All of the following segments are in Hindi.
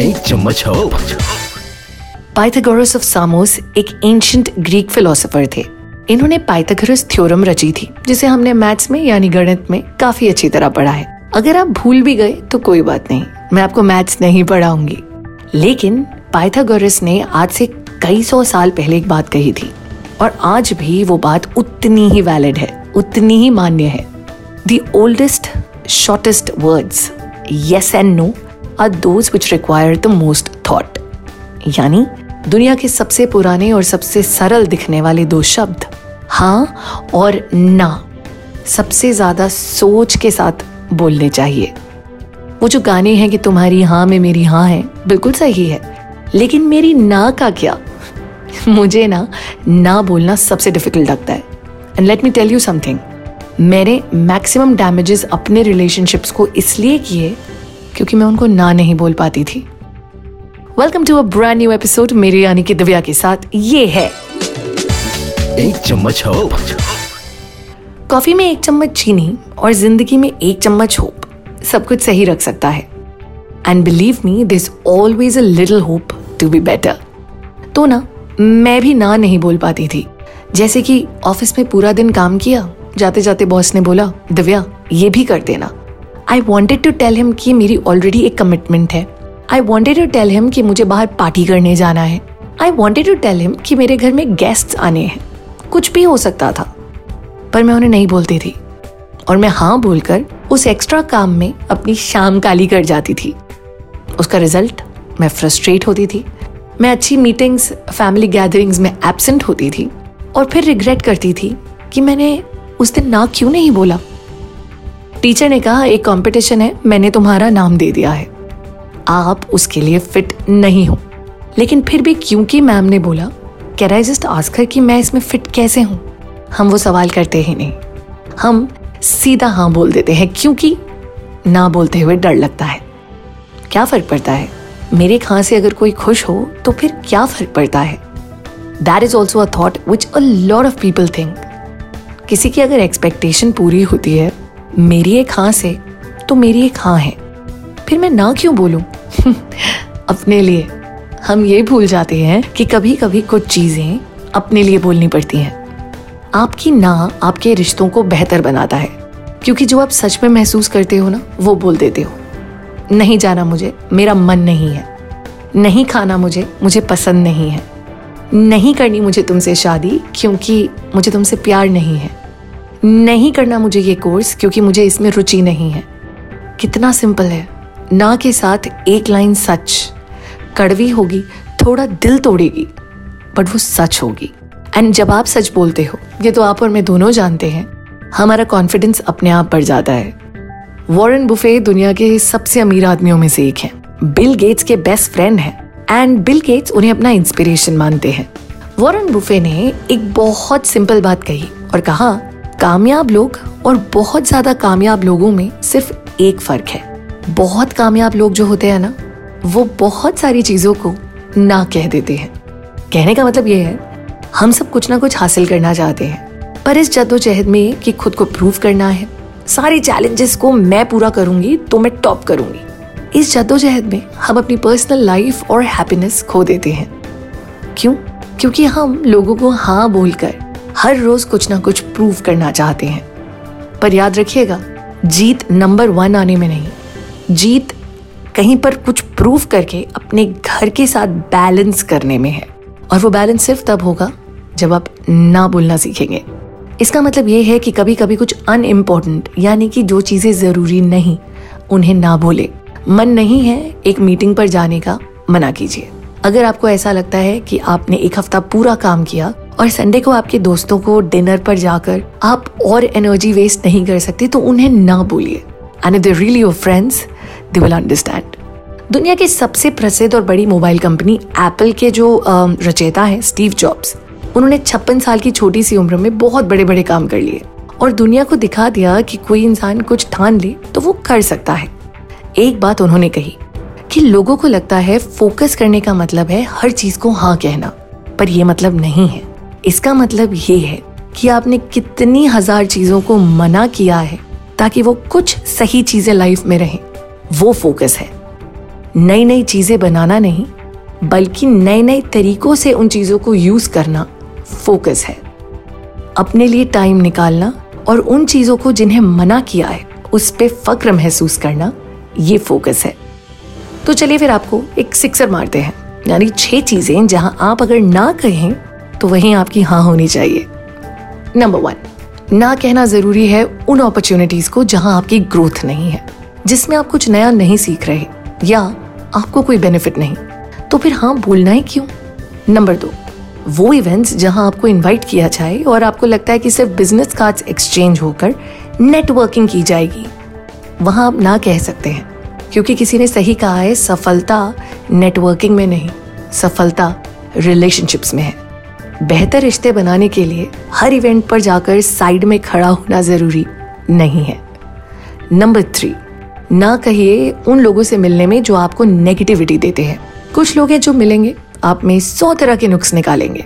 एक चम्मच हो। पाइथागोरस ऑफ़ सामोस एक एंशंट ग्रीक फिलोसोफर थे। इन्होंने पाइथागोरस थ्योरम रची थी, जिसे हमने मैथ्स में, यानी गणित में काफ़ी अच्छी तरह पढ़ा है। अगर आप भूल भी गए तो कोई बात नहीं, मैं आपको मैथ्स नहीं पढ़ाऊँगी। लेकिन पाइथागोरस ने आज से कई सौ साल पहले एक बात कही थी, और आज भी वो बात उतनी ही वैलिड है, उतनी ही मान्य है। The oldest shortest words yes and no are those which require the most thought यानी, दुनिया के सबसे पुराने और सबसे सरल दिखने वाले दो शब्द हाँ और ना, सबसे ज़्यादा सोच के साथ बोलने चाहिए। वो जो गाने हैं कि तुम्हारी हाँ में मेरी हाँ है, बिल्कुल सही है। लेकिन मेरी ना का क्या? मुझे ना ना बोलना सबसे डिफ़िकल्ट लगता है। And let me tell you something मैंने मैक्सिमम डैमेजेस अपने रिलेशनशिप्स को इसलिए किए क्योंकि मैं उनको ना नहीं बोल पाती थी। Welcome to a brand new episode मेरे यानी कि दिव्या के साथ। ये है। एक चम्मच हो कॉफ़ी में एक चम्मच चीनी और ज़िंदगी में एक चम्मच होप। सब कुछ सही रख सकता है। And believe me this always a little hope to be better तो ना मैं भी ना नहीं बोल पाती थी। जैसे कि ऑफ़िस में पूरा दिन काम किया जाते जाते बॉस ने बोला दिव्या ये भी कर देना। I wanted to tell him कि मेरी ऑलरेडी एक कमिटमेंट है। I wanted to tell him कि मुझे बाहर पार्टी करने जाना है। I wanted to tell him कि मेरे घर में गेस्ट आने हैं। कुछ भी हो सकता था, पर मैं उन्हें नहीं बोलती थी। और मैं हाँ बोलकर उस एक्स्ट्रा काम में अपनी शाम काली कर जाती थी। उसका रिज़ल्ट मैं फ्रस्ट्रेट होती थी। मैं अच्छी मीटिंग्स फैमिली गैदरिंग्स में एबसेंट होती थी। और फिर रिग्रेट करती थी कि मैंने उस दिन ना क्यों नहीं बोला। टीचर ने कहा, एक कंपटीशन है, मैंने तुम्हारा नाम दे दिया है। आप उसके लिए फिट नहीं हो। लेकिन फिर भी क्योंकि मैम ने बोला कैन आई जस्ट आस्कर कि मैं इसमें फिट कैसे हूँ? हम वो सवाल करते ही नहीं। हम सीधा हाँ बोल देते हैं, क्योंकि ना बोलते हुए डर लगता है। क्या फ़र्क पड़ता है? मेरे खां से अगर कोई खुश हो तो फिर क्या फ़र्क पड़ता है? That is also a thought which a lot of people think किसी की अगर एक्सपेक्टेशन पूरी होती है मेरी एक हाँ से तो मेरी एक हाँ है। फिर मैं ना क्यों बोलूँ? अपने लिए हम ये भूल जाते हैं कि कभी कभी कुछ चीज़ें अपने लिए बोलनी पड़ती हैं। आपकी ना आपके रिश्तों को बेहतर बनाता है, क्योंकि जो आप सच में महसूस करते हो ना, वो बोल देते हो। नहीं जाना मुझे, मेरा मन नहीं है। नहीं खाना मुझे मुझे पसंद नहीं है। नहीं करनी मुझे तुमसे शादी, क्योंकि मुझे तुमसे प्यार नहीं है। नहीं करना मुझे ये कोर्स क्योंकि मुझे इसमें रुचि नहीं है। कितना सिंपल है। ना के साथ एक लाइन सच। कड़वी होगी, थोड़ा दिल तोड़ेगी बट वो सच होगी। एंड जब आप सच बोलते हो, ये तो आप और मैं दोनों जानते हैं, हमारा कॉन्फिडेंस अपने आप बढ़ जाता है। वॉरेन बुफे दुनिया के सबसे अमीर आदमियों में से एक हैं। बिल गेट्स के बेस्ट फ्रेंड हैं। एंड बिल गेट्स उन्हें अपना इंस्पिरेशन मानते हैं। वॉरेन बुफे ने एक बहुत सिंपल बात कही और कहा कामयाब लोग और बहुत ज़्यादा कामयाब लोगों में सिर्फ़ एक फ़र्क है। बहुत कामयाब लोग जो होते हैं ना, वो बहुत सारी चीज़ों को ना कह देते हैं। कहने का मतलब ये है, हम सब कुछ ना कुछ हासिल करना चाहते हैं, पर इस जद्दोजहद में कि खुद को प्रूव करना है। सारे चैलेंजेस को मैं पूरा करूँगी तो मैं टॉप करूँगी। इस जद्दोजहद में हम अपनी पर्सनल लाइफ और हैप्पीनेस खो देते हैं। क्यों? क्योंकि हम लोगों को हाँ बोलकर हर रोज कुछ ना कुछ प्रूव करना चाहते हैं। पर याद रखिएगा, जीत नंबर वन आने में नहीं। जीत कहीं पर कुछ प्रूव करके अपने घर के साथ बैलेंस करने में है। और वो बैलेंस सिर्फ़ तब होगा जब आप ना बोलना सीखेंगे। इसका मतलब ये है कि कभी कभी कुछ अनइम्पोर्टेंट यानी कि जो चीज़ें ज़रूरी नहीं, उन्हें ना बोले। मन नहीं है एक मीटिंग पर जाने का, मना कीजिए। अगर आपको ऐसा लगता है कि आपने एक हफ़्ता पूरा काम किया और संडे को आपके दोस्तों को डिनर पर जाकर आप और एनर्जी वेस्ट नहीं कर सकते तो उन्हें ना बोलिए and they really your friends they will understand दुनिया की सबसे प्रसिद्ध और बड़ी मोबाइल कंपनी एप्पल के जो रचेता है स्टीव जॉब्स उन्होंने छप्पन साल की छोटी सी उम्र में बहुत बड़े बड़े काम कर लिए। और दुनिया को दिखा दिया कि कोई इंसान कुछ ठान ले तो वो कर सकता है। एक बात उन्होंने कही कि लोगों को लगता है फोकस करने का मतलब है हर चीज़ को हाँ कहना, पर यह मतलब नहीं है। इसका मतलब ये है कि आपने कितनी हज़ार चीज़ों को मना किया है ताकि वो कुछ सही चीज़ें लाइफ में रहें। वो फोकस है। नई नई चीज़ें बनाना नहीं, बल्कि नए नए तरीकों से उन चीज़ों को यूज़ करना फोकस है। अपने लिए टाइम निकालना और उन चीज़ों को जिन्हें मना किया है, उस पर फक्र महसूस करना, ये फोकस है। तो चलिए फिर आपको एक सिक्सर मारते हैं, यानी छह चीज़ें जहाँ आप अगर ना कहें तो वहीं आपकी हाँ होनी चाहिए। नंबर वन ना कहना ज़रूरी है उन अपॉर्चुनिटीज़ को जहाँ आपकी ग्रोथ नहीं है, जिसमें आप कुछ नया नहीं सीख रहे या आपको कोई बेनिफिट नहीं। तो फिर हाँ बोलना ही क्यों? नंबर दो वो इवेंट्स जहाँ आपको इनवाइट किया जाए और आपको लगता है कि सिर्फ़ बिज़नेस कार्ड्स एक्सचेंज होकर नेटवर्किंग की जाएगी, वहाँ आप ना कह सकते हैं, क्योंकि किसी ने सही कहा है, सफलता नेटवर्किंग में नहीं, सफलता रिलेशनशिप्स में है। बेहतर रिश्ते बनाने के लिए हर इवेंट पर जाकर साइड में खड़ा होना ज़रूरी नहीं है। नंबर थ्री ना कहिए उन लोगों से मिलने में जो आपको नेगेटिविटी देते हैं। कुछ लोग हैं जो मिलेंगे, आप में सौ तरह के नुक्स निकालेंगे।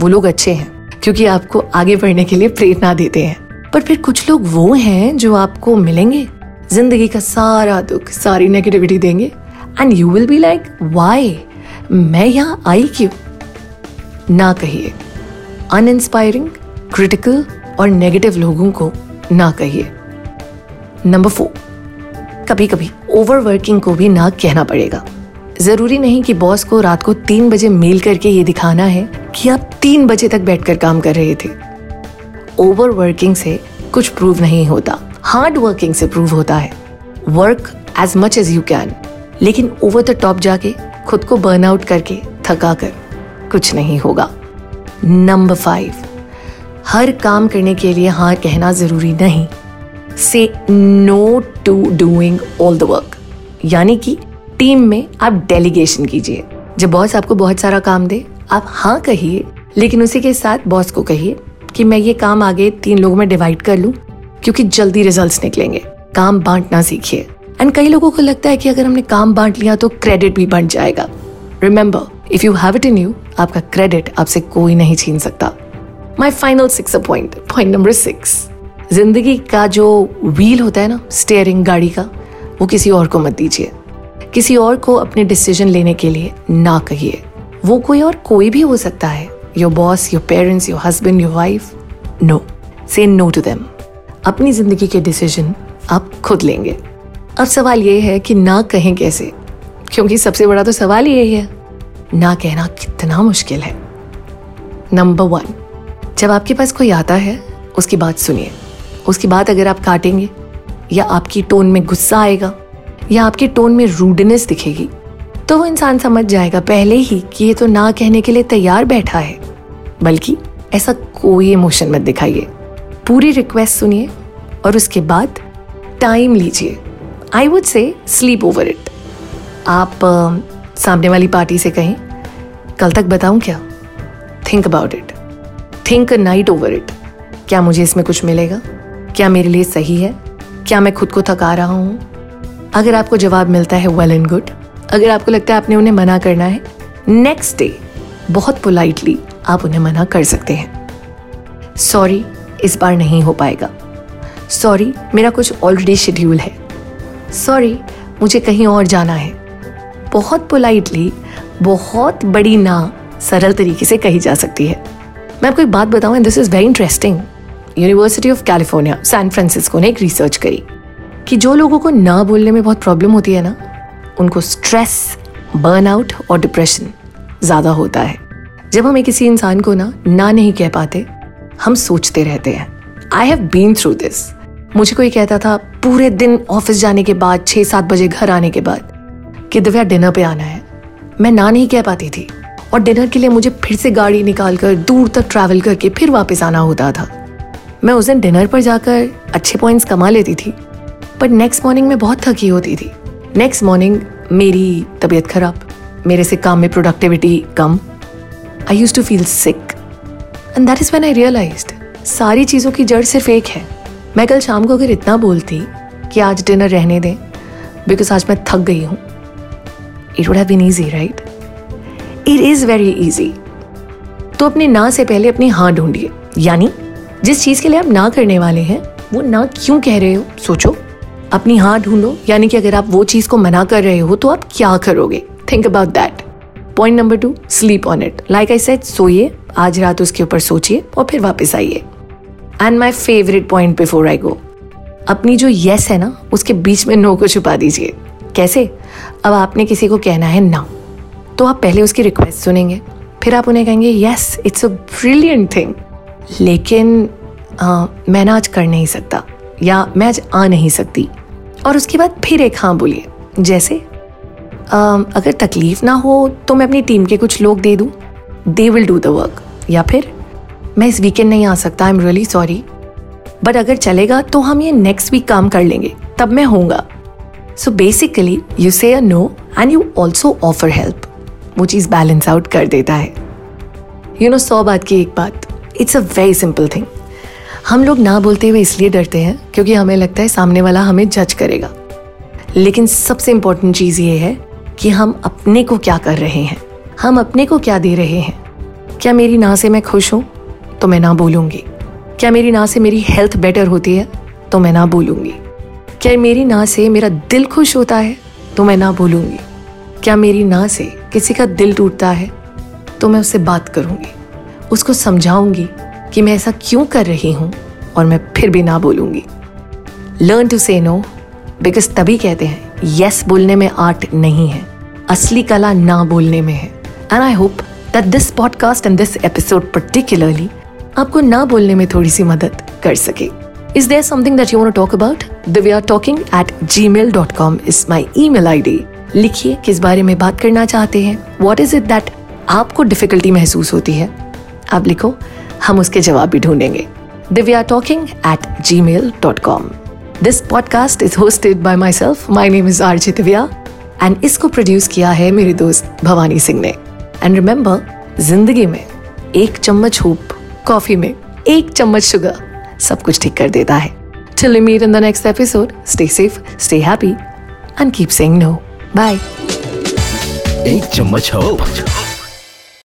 वो लोग अच्छे हैं, क्योंकि आपको आगे बढ़ने के लिए प्रेरणा देते हैं। पर फिर कुछ लोग वो हैं जो आपको मिलेंगे, ज़िंदगी का सारा दुख, सारी नेगेटिविटी देंगे। And you will be like why मैं यहाँ आई क्यों? ना कहिए। अनइंस्पायरिंग क्रिटिकल और नेगेटिव लोगों को ना कहिए। नंबर फोर कभी कभी ओवरवर्किंग को भी ना कहना पड़ेगा। ज़रूरी नहीं कि बॉस को रात को तीन बजे मेल करके ये दिखाना है कि आप तीन बजे तक बैठकर काम कर रहे थे। ओवरवर्किंग से कुछ प्रूव नहीं होता। हार्ड वर्किंग से प्रूव होता है। Work as much as you can लेकिन ओवर द टॉप जाके खुद को बर्न आउट करके थका कर कुछ नहीं होगा। नंबर फाइव हर काम करने के लिए हाँ कहना ज़रूरी नहीं। Say no to doing all the work यानी कि टीम में आप डेलीगेशन कीजिए। जब बॉस आपको बहुत सारा काम दे, आप हाँ कहिए, लेकिन उसी के साथ बॉस को कहिए कि मैं ये काम आगे तीन लोगों में डिवाइड कर लूँ, क्योंकि जल्दी रिजल्ट्स निकलेंगे। काम बांटना सीखिए। एंड कई लोगों को लगता है कि अगर हमने काम बांट लिया तो क्रेडिट भी बंट जाएगा। Remember if you have it in you आपका क्रेडिट आपसे कोई नहीं छीन सकता। My final six point point number six ज़िंदगी का जो व्हील होता है ना स्टेयरिंग गाड़ी का, वो किसी और को मत दीजिए। किसी और को अपने डिसीज़न लेने के लिए ना कहिए। वो कोई और कोई भी हो सकता है। Your boss your parents your husband your wife no say no to them अपनी ज़िंदगी के डिसीज़न आप खुद लेंगे। अब सवाल ये है कि ना कहें कैसे? क्योंकि सबसे बड़ा तो सवाल यही है। ना कहना कितना मुश्किल है। नंबर वन जब आपके पास कोई आता है, उसकी बात सुनिए। उसकी बात अगर आप काटेंगे, या आपकी टोन में गुस्सा आएगा, या आपके टोन में रूडनेस दिखेगी तो वो इंसान समझ जाएगा पहले ही कि ये तो ना कहने के लिए तैयार बैठा है। बल्कि ऐसा कोई इमोशन मत दिखाइए। पूरी रिक्वेस्ट सुनिए और उसके बाद टाइम लीजिए। I would say sleep over it आप सामने वाली पार्टी से कहें, कल तक बताऊँ क्या? Think about it think night over it क्या मुझे इसमें कुछ मिलेगा? क्या मेरे लिए सही है? क्या मैं खुद को थका रहा हूँ? अगर आपको जवाब मिलता है वेल एंड गुड अगर आपको लगता है आपने उन्हें मना करना है नेक्स्ट डे बहुत पोलाइटली आप उन्हें मना कर सकते हैं। सॉरी इस बार नहीं हो पाएगा। सॉरी मेरा कुछ ऑलरेडी शेड्यूल है। सॉरी मुझे कहीं और जाना है। बहुत पोलाइटली बहुत बड़ी ना सरल तरीके से कही जा सकती है। मैं आपको एक बात बताऊँ this is very interesting University of California San Francisco ने एक रिसर्च करी कि जो लोगों को ना बोलने में बहुत प्रॉब्लम होती है ना, उनको स्ट्रेस बर्नआउट और डिप्रेशन ज़्यादा होता है। जब हमें किसी इंसान को ना ना नहीं कह पाते, हम सोचते रहते हैं। I have been through this मुझे कोई कहता था, पूरे दिन ऑफ़िस जाने के बाद, छह सात बजे घर आने के बाद। कि दिव्या डिनर पे आना है। मैं ना नहीं कह पाती थी। और डिनर के लिए मुझे फिर से गाड़ी निकाल कर दूर तक ट्रैवल करके फिर वापस आना होता था। मैं उस दिन डिनर पर जाकर अच्छे पॉइंट्स कमा लेती थी। बट नेक्स्ट मॉर्निंग में बहुत थकी होती थी। नेक्स्ट मॉर्निंग मेरी तबीयत खराब। मेरे से काम में productivity come. I use to feel sick and that is when I realize सारी चीज़ों की जड़ सिर्फ़ एक है। मैं कल शाम को अगर इतना बोलती कि आज डिनर रहने दें बिकॉज़ आज मैं थक गई हूँ। It would have been easy right it is very easy तो अपने ना से पहले अपनी हाँ ढूंढिए। यानी, जिस चीज़ के लिए आप ना करने वाले हैं, वो ना क्यों कह रहे हो? सोचो। अपनी हाँ ढूंढो। यानी कि अगर आप वो चीज़ को मना कर रहे हो तो आप क्या करोगे? Think about that point number two sleep on it like I said सोइए। आज रात उसके ऊपर सोचिए और फिर वापस आइए। And my favourite point before I go अपनी जो यस है ना, उसके बीच में नो को छुपा दीजिए। कैसे? अब आपने किसी को कहना है ना तो आप पहले उसकी रिक्वेस्ट सुनेंगे। फिर आप उन्हें कहेंगे yes it's a brilliant thing लेकिन आ, मैं ना आज कर नहीं सकता या मैं आज आ नहीं सकती। और उसके बाद फिर एक हाँ बोलिए। जैसे आ, अगर तकलीफ़ ना हो तो मैं अपनी टीम के कुछ लोग दे दूँ। They will do the work या फिर मैं इस वीकेंड नहीं आ सकता I am really sorry but अगर चलेगा तो हम ये नेक्स्ट वीक काम कर लेंगे। तब मैं होऊँगा। So basically you say a no and you also offer help वो चीज़ बैलेंस आउट कर देता है। यू नो सौ बात की एक बात। It's a very simple thing हम लोग ना बोलते हुए इसलिए डरते हैं क्योंकि हमें लगता है सामने वाला हमें जज करेगा। लेकिन सबसे इंपॉर्टेंट चीज़ ये है कि हम अपने को क्या कर रहे हैं। हम अपने को क्या दे रहे हैं। क्या मेरी ना से मैं खुश हूँ? तो मैं ना बोलूँगी। क्या मेरी ना से मेरी हेल्थ बेटर होती है? तो मैं ना बोलूँगी। क्या मेरी ना से मेरा दिल खुश होता है? तो मैं ना बोलूँगी। क्या मेरी ना से किसी का दिल टूटता है? तो मैं उससे बात करूँगी। उसको समझाऊँगी कि मैं ऐसा क्यों कर रही हूँ और मैं फिर भी ना बोलूँगी। Learn to say no because तभी कहते हैं यस बोलने में आर्ट नहीं है। असली कला ना बोलने में है। And I hope that this podcast and this episode particularly आपको ना बोलने में थोड़ी सी मदद कर सके। To talk about Divya talking at gmail dot com is my email I D लिखिए, किस बारे में बात करना चाहते हैं? वॉट इज़ इट दैट आपको डिफिकल्टी महसूस होती है? आप लिखो, हम उसके जवाब भी ढूंढेंगे। Divya talking at gmail dot com this podcast is hosted by myself my name is R Divya and इसको प्रोड्यूस किया है मेरे दोस्त भवानी सिंह ने। एंड रिमेंबर ज़िंदगी में एक चम्मच हूप कॉफ़ी में एक चम्मच शुगर सब कुछ ठीक कर देता है Till we meet in the next episode, stay safe, stay happy, and keep saying no. Bye. एक चम्मच होप